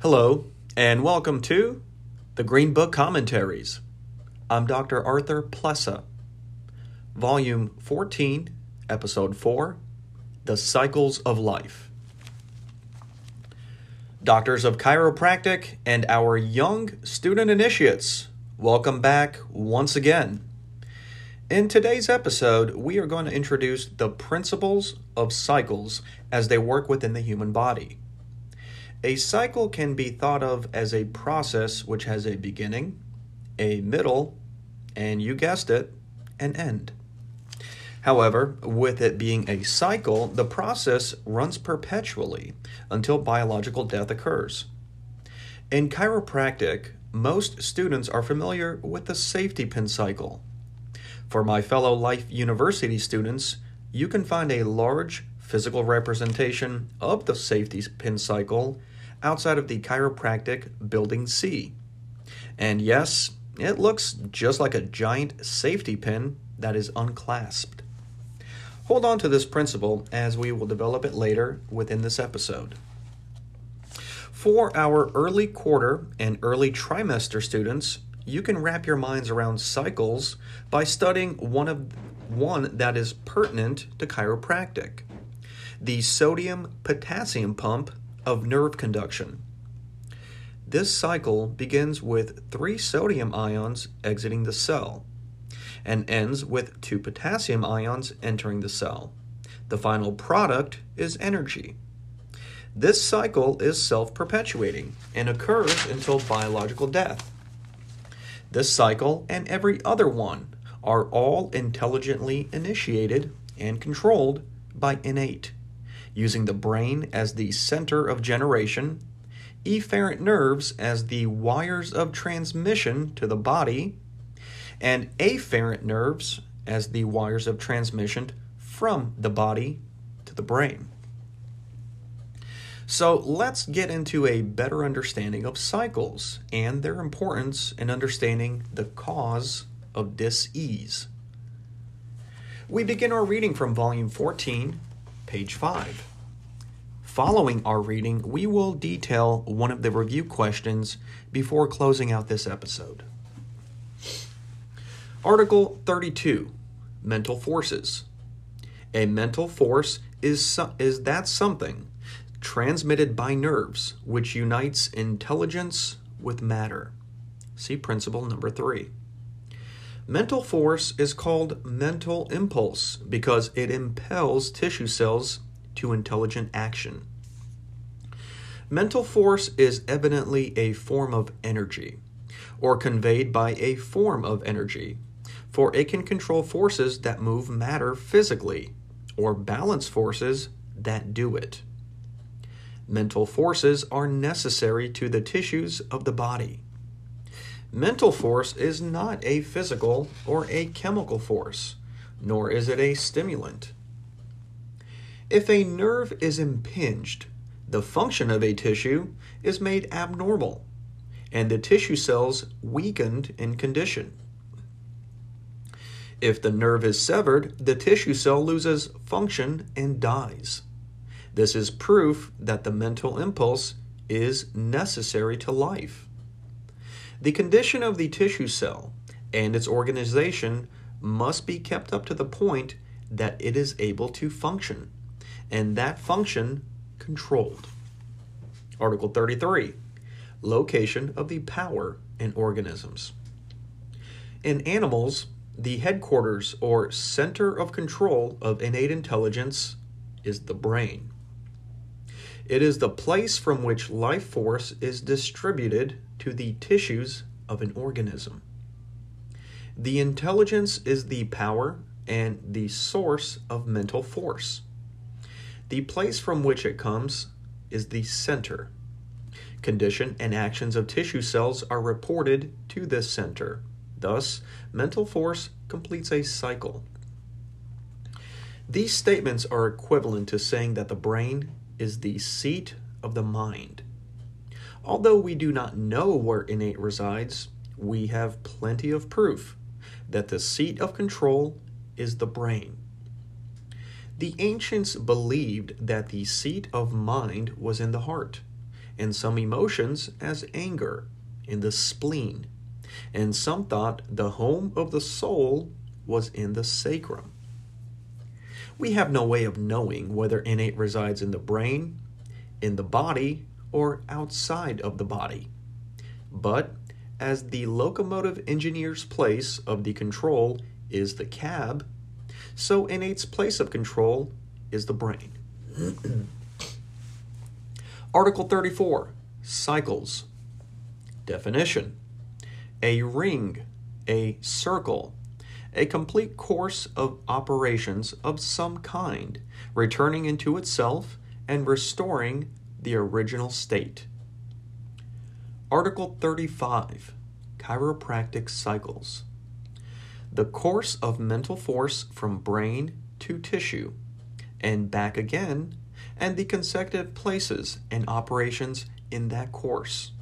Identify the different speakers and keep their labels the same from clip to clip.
Speaker 1: Hello, and welcome to the Green Book Commentaries. I'm Dr. Arthur Plessa, Volume 14, Episode 4 The Cycles of Life. Doctors of Chiropractic and our young student initiates, welcome back once again. In today's episode, we are going to introduce the principles of cycles as they work within the human body. A cycle can be thought of as a process which has a beginning, a middle, and you guessed it, an end. However, with it being a cycle, the process runs perpetually until biological death occurs. In chiropractic, most students are familiar with the safety pin cycle. For my fellow Life University students, you can find a large physical representation of the safety pin cycle outside of the chiropractic Building C. And yes, it looks just like a giant safety pin that is unclasped. Hold on to this principle as we will develop it later within this episode. For our early quarter and early trimester students, you can wrap your minds around cycles by studying one of one that is pertinent to chiropractic. The sodium potassium pump of nerve conduction. This cycle begins with three sodium ions exiting the cell and ends with two potassium ions entering the cell. The final product is energy. This cycle is self perpetuating and occurs until biological death. This cycle and every other one are all intelligently initiated and controlled by innate using the brain as the center of generation, efferent nerves as the wires of transmission to the body, and afferent nerves as the wires of transmission from the body to the brain. So let's get into a better understanding of cycles and their importance in understanding the cause of dis-ease. We begin our reading from volume 14, page 5. Following our reading, we will detail one of the review questions before closing out this episode. Article 32 Mental Forces. A mental force is, is that something transmitted by nerves which unites intelligence with matter. See principle number three. Mental force is called mental impulse because it impels tissue cells to intelligent action. Mental force is evidently a form of energy, or conveyed by a form of energy, for it can control forces that move matter physically, or balance forces that do it. Mental forces are necessary to the tissues of the body. Mental force is not a physical or a chemical force, nor is it a stimulant. If a nerve is impinged, the function of a tissue is made abnormal, and the tissue cells weakened in condition. If the nerve is severed, the tissue cell loses function and dies. This is proof that the mental impulse is necessary to life. The condition of the tissue cell and its organization must be kept up to the point that it is able to function and that function controlled. Article 33 Location of the power in organisms. In animals, the headquarters or center of control of innate intelligence is the brain. It is the place from which life force is distributed to the tissues of an organism. The intelligence is the power and the source of mental force. The place from which it comes is the center. Condition and actions of tissue cells are reported to this center. Thus, mental force completes a cycle. These statements are equivalent to saying that the brain is the seat of the mind. Although we do not know where innate resides, we have plenty of proof that the seat of control is the brain. The ancients believed that the seat of mind was in the heart, and some emotions, as anger, in the spleen, and some thought the home of the soul was in the sacrum. We have no way of knowing whether innate resides in the brain, in the body, or outside of the body. But as the locomotive engineer's place of the control is the cab, so innate's place of control is the brain. Article 34 Cycles. Definition A ring, a circle, a complete course of operations of some kind, returning into itself and restoring the original state. Article 35 Chiropractic Cycles the course of mental force from brain to tissue and back again, and the consecutive places and operations in that course.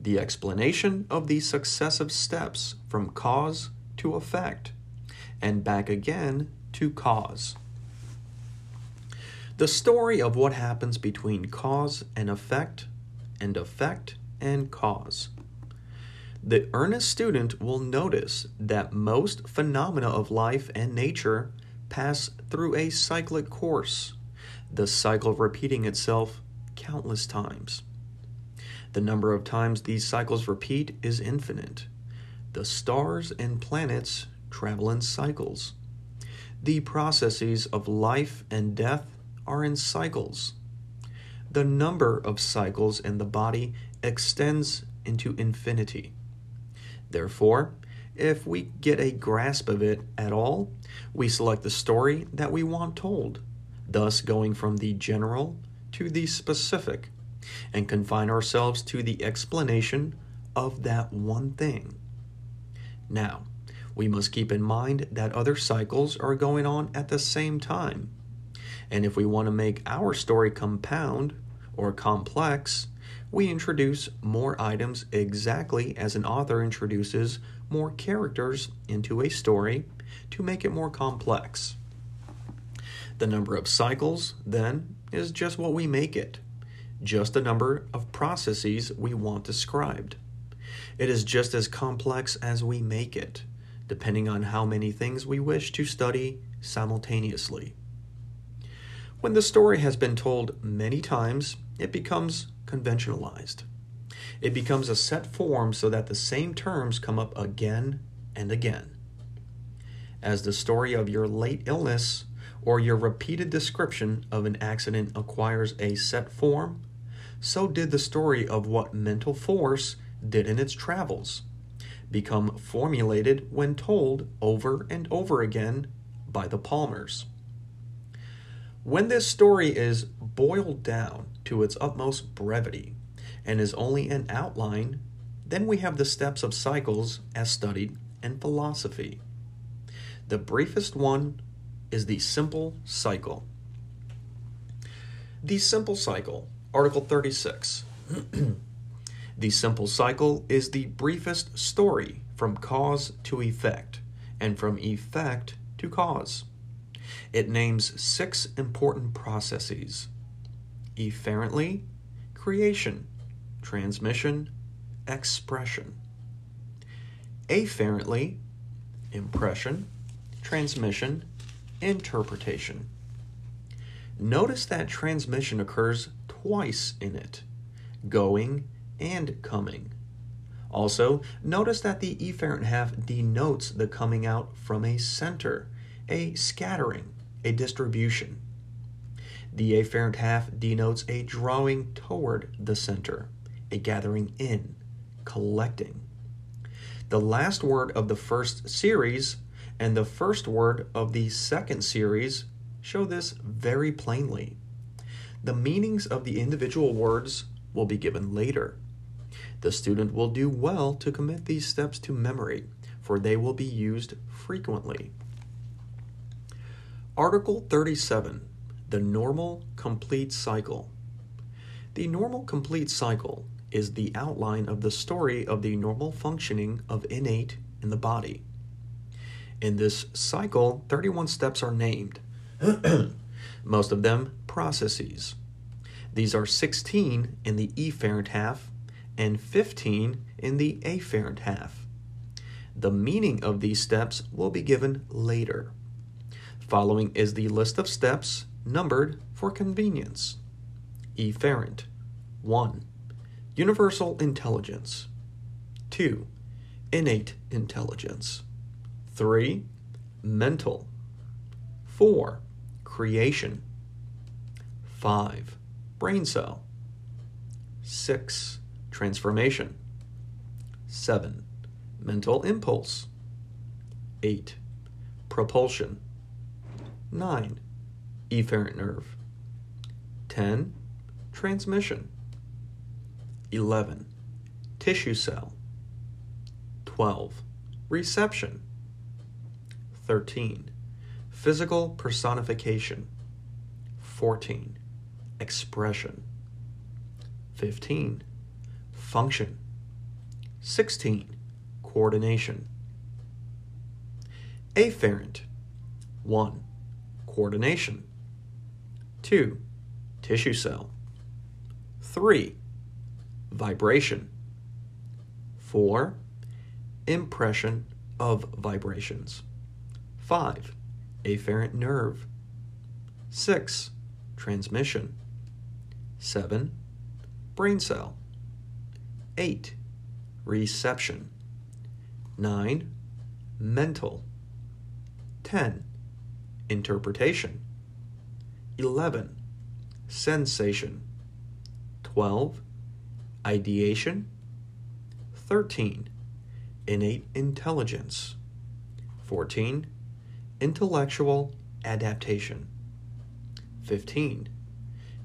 Speaker 1: The explanation of the successive steps from cause to effect and back again to cause. The story of what happens between cause and effect, and effect and cause. The earnest student will notice that most phenomena of life and nature pass through a cyclic course, the cycle repeating itself countless times. The number of times these cycles repeat is infinite. The stars and planets travel in cycles. The processes of life and death are in cycles. The number of cycles in the body extends into infinity. Therefore, if we get a grasp of it at all, we select the story that we want told, thus going from the general to the specific, and confine ourselves to the explanation of that one thing. Now, we must keep in mind that other cycles are going on at the same time. And if we want to make our story compound or complex, we introduce more items exactly as an author introduces more characters into a story to make it more complex. The number of cycles, then, is just what we make it, just the number of processes we want described. It is just as complex as we make it, depending on how many things we wish to study simultaneously. When the story has been told many times, it becomes conventionalized. It becomes a set form so that the same terms come up again and again. As the story of your late illness or your repeated description of an accident acquires a set form, so did the story of what mental force did in its travels become formulated when told over and over again by the Palmers. When this story is boiled down to its utmost brevity and is only an outline, then we have the steps of cycles as studied in philosophy. The briefest one is the simple cycle. The simple cycle, Article 36. the simple cycle is the briefest story from cause to effect, and from effect to cause. It names six important processes efferently, creation, transmission, expression. Afferently, impression, transmission, interpretation. Notice that transmission occurs twice in it, going and coming. Also, notice that the efferent half denotes the coming out from a center, a scattering, a distribution. The afferent half denotes a drawing toward the center, a gathering in, collecting. The last word of the first series and the first word of the second series show this very plainly. The meanings of the individual words will be given later. The student will do well to commit these steps to memory, for they will be used frequently. Article 37 the normal complete cycle. The normal complete cycle is the outline of the story of the normal functioning of innate in the body. In this cycle, 31 steps are named, most of them processes. These are 16 in the efferent half and 15 in the afferent half. The meaning of these steps will be given later. Following is the list of steps numbered for convenience. Efferent 1. Universal intelligence. 2. Innate intelligence. 3. Mental. 4. Creation. 5. Brain cell. 6. Transformation. 7. Mental impulse. 8. Propulsion. 9. Efferent nerve. 10. Transmission. 11. Tissue cell. 12. Reception. 13. Physical personification. 14. Expression. 15. Function. 16. Coordination. Afferent. 1. Coordination. 2. Tissue cell. 3. Vibration. 4. Impression of vibrations. 5. Afferent nerve. 6. Transmission. 7. Brain cell. 8. Reception. 9. Mental. 10. Interpretation. 11. Sensation. 12. Ideation. 13. Innate intelligence. 14 intellectual adaptation. 15.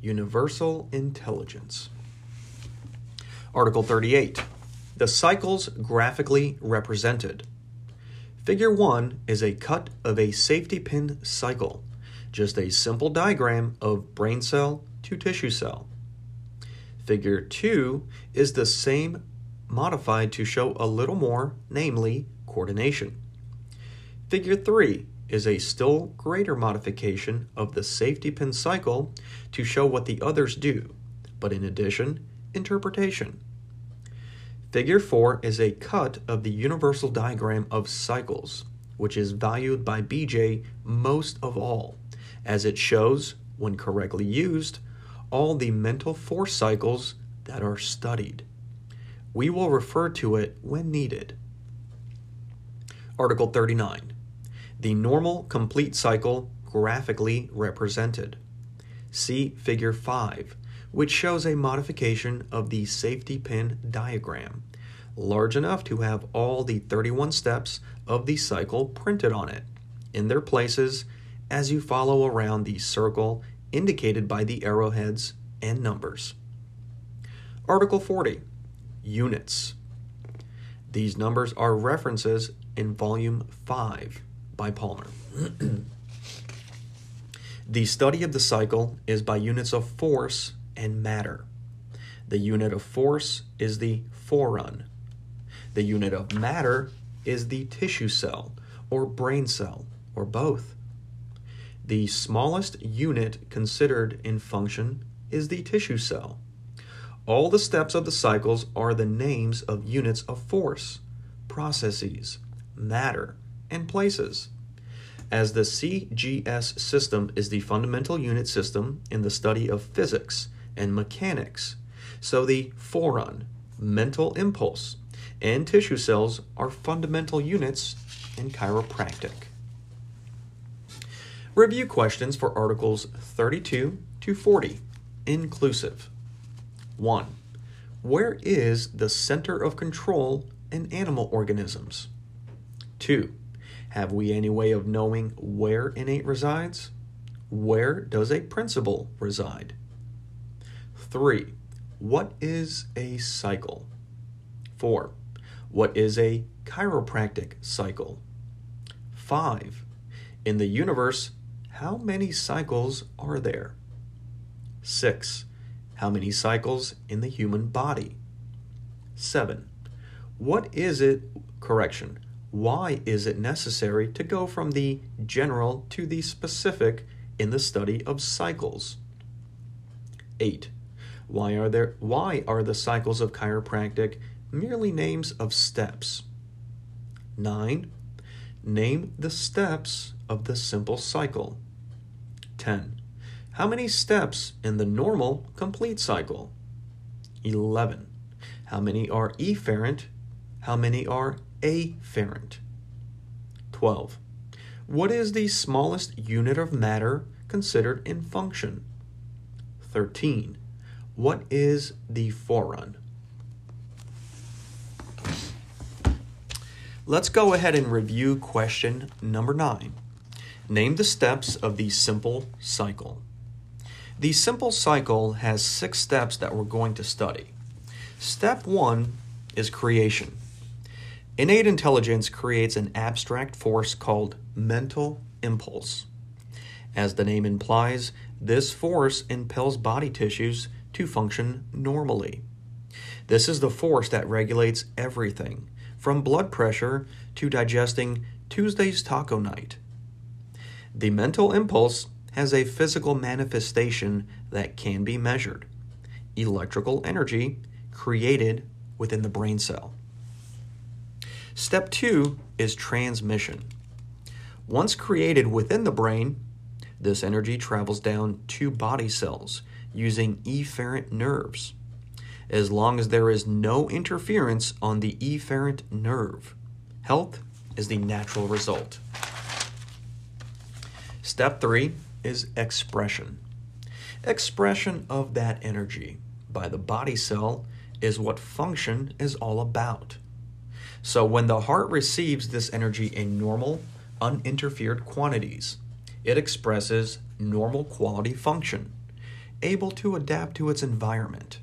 Speaker 1: Universal intelligence. Article 38. The cycles graphically represented. Figure 1 is a cut of a safety pin cycle, just a simple diagram of brain cell to tissue cell. Figure 2 is the same modified to show a little more, namely coordination. Figure 3 is a still greater modification of the safety pin cycle to show what the others do, but in addition, interpretation. Figure 4 is a cut of the universal diagram of cycles, which is valued by BJ most of all, as it shows, when correctly used, all the mental force cycles that are studied. We will refer to it when needed. Article 39 the normal complete cycle graphically represented. See Figure 5, which shows a modification of the safety pin diagram, large enough to have all the 31 steps of the cycle printed on it, in their places as you follow around the circle indicated by the arrowheads and numbers. Article 40 Units. These numbers are references in Volume 5 by Palmer. the study of the cycle is by units of force and matter. The unit of force is the forun. The unit of matter is the tissue cell or brain cell or both. The smallest unit considered in function is the tissue cell. All the steps of the cycles are the names of units of force, processes, matter, and places. As the CGS system is the fundamental unit system in the study of physics and mechanics, so the forun, mental impulse, and tissue cells are fundamental units in chiropractic. Review questions for Articles 32 to 40, inclusive. 1. Where is the center of control in animal organisms? 2. Have we any way of knowing where innate resides? Where does a principle reside? 3. What is a cycle? 4. What is a chiropractic cycle? 5. In the universe, how many cycles are there? 6. How many cycles in the human body? 7. What is it, correction, why is it necessary to go from the general to the specific in the study of cycles? 8. Why are there why are the cycles of chiropractic merely names of steps? 9. Name the steps of the simple cycle. 10. How many steps in the normal complete cycle? 11. How many are efferent? How many are afferent? 12. What is the smallest unit of matter considered in function? 13. What is the forun? Let's go ahead and review question number 9. Name the steps of the simple cycle. The simple cycle has six steps that we're going to study. Step 1 is creation. Innate intelligence creates an abstract force called mental impulse. As the name implies, this force impels body tissues to function normally. This is the force that regulates everything, from blood pressure to digesting Tuesday's taco night. The mental impulse has a physical manifestation that can be measured electrical energy created within the brain cell. Step two is transmission. Once created within the brain, this energy travels down to body cells using efferent nerves. As long as there is no interference on the efferent nerve, health is the natural result. Step three is expression. Expression of that energy by the body cell is what function is all about. So when the heart receives this energy in normal, uninterfered quantities, it expresses normal quality function, able to adapt to its environment.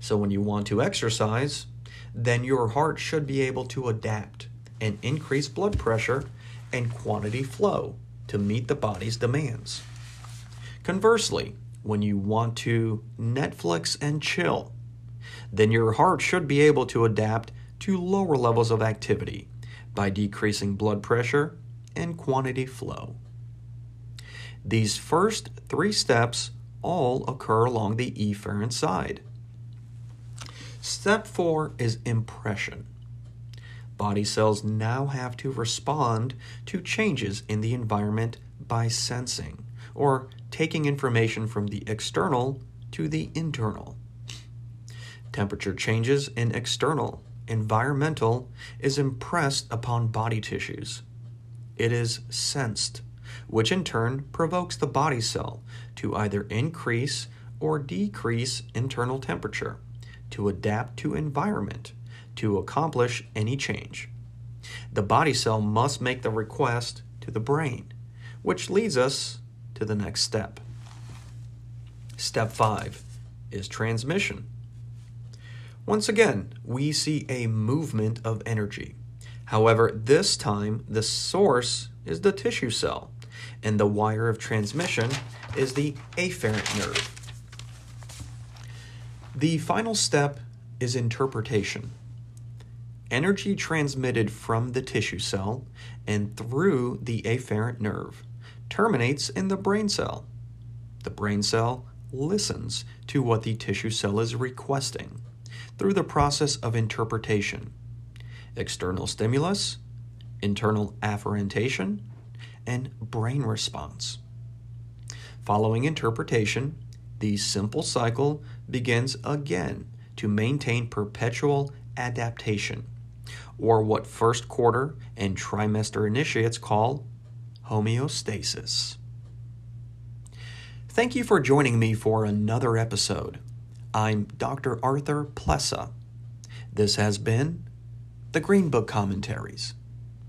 Speaker 1: So when you want to exercise, then your heart should be able to adapt and increase blood pressure and quantity flow to meet the body's demands. Conversely, when you want to Netflix and chill, then your heart should be able to adapt to lower levels of activity by decreasing blood pressure and quantity flow. These first three steps all occur along the efferent side. Step four is impression. Body cells now have to respond to changes in the environment by sensing or taking information from the external to the internal. Temperature changes in external, environmental, is impressed upon body tissues. It is sensed, which in turn provokes the body cell to either increase or decrease internal temperature to adapt to environment to accomplish any change. The body cell must make the request to the brain, which leads us to the next step. Step 5 is transmission. Once again, we see a movement of energy. However, this time the source is the tissue cell, and the wire of transmission is the afferent nerve. The final step is interpretation. Energy transmitted from the tissue cell and through the afferent nerve terminates in the brain cell. The brain cell listens to what the tissue cell is requesting through the process of interpretation external stimulus, internal afferentation, and brain response. Following interpretation, the simple cycle begins again to maintain perpetual adaptation or what first quarter and trimester initiates call homeostasis. Thank you for joining me for another episode. I'm Dr. Arthur Plessa. This has been the Green Book Commentaries.